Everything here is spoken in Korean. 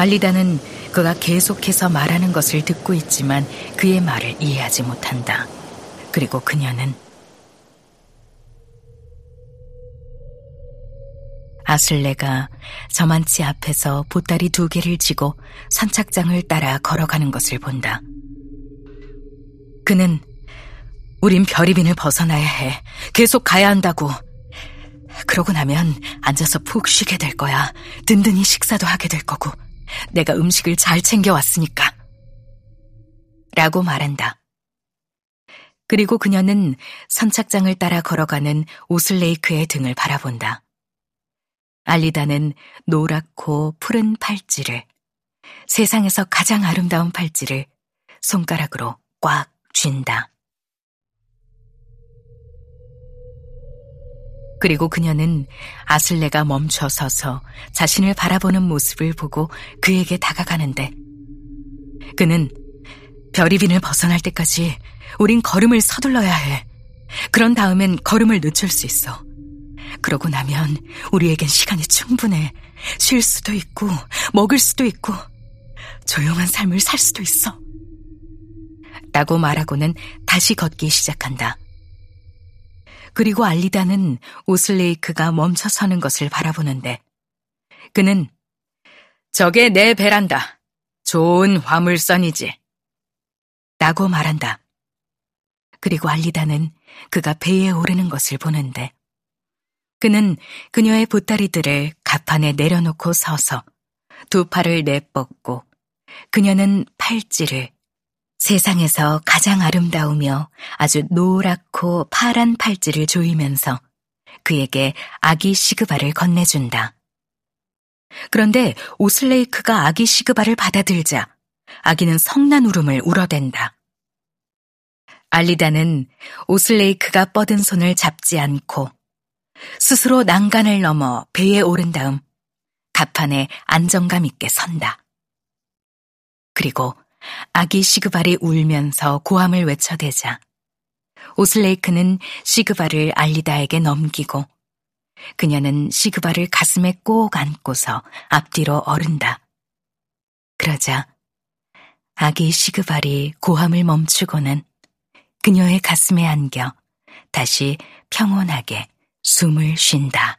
알리다는 그가 계속해서 말하는 것을 듣고 있지만 그의 말을 이해하지 못한다. 그리고 그녀는 아슬레가 저만치 앞에서 보따리 두 개를 지고 선착장을 따라 걸어가는 것을 본다. 그는 우린 별이빈을 벗어나야 해. 계속 가야 한다고. 그러고 나면 앉아서 푹 쉬게 될 거야. 든든히 식사도 하게 될 거고. 내가 음식을 잘 챙겨왔으니까. 라고 말한다. 그리고 그녀는 선착장을 따라 걸어가는 오슬레이크의 등을 바라본다. 알리다는 노랗고 푸른 팔찌를, 세상에서 가장 아름다운 팔찌를 손가락으로 꽉 쥔다. 그리고 그녀는 아슬레가 멈춰 서서 자신을 바라보는 모습을 보고 그에게 다가가는데 그는 별이빈을 벗어날 때까지 우린 걸음을 서둘러야 해. 그런 다음엔 걸음을 늦출 수 있어. 그러고 나면 우리에겐 시간이 충분해. 쉴 수도 있고, 먹을 수도 있고, 조용한 삶을 살 수도 있어. 라고 말하고는 다시 걷기 시작한다. 그리고 알리다는 오슬레이크가 멈춰 서는 것을 바라보는데 그는 저게 내 베란다. 좋은 화물선이지. 라고 말한다. 그리고 알리다는 그가 배에 오르는 것을 보는데 그는 그녀의 보따리들을 갑판에 내려놓고 서서 두 팔을 내뻗고 그녀는 팔찌를 세상에서 가장 아름다우며 아주 노랗고 파란 팔찌를 조이면서 그에게 아기 시그바를 건네준다. 그런데 오슬레이크가 아기 시그바를 받아들자 아기는 성난 울음을 울어댄다. 알리다는 오슬레이크가 뻗은 손을 잡지 않고 스스로 난간을 넘어 배에 오른 다음 갑판에 안정감 있게 선다. 그리고 아기 시그발이 울면서 고함을 외쳐대자 오슬레이크는 시그발을 알리다에게 넘기고 그녀는 시그발을 가슴에 꼭 안고서 앞뒤로 어른다. 그러자 아기 시그발이 고함을 멈추고는 그녀의 가슴에 안겨 다시 평온하게 숨을 쉰다.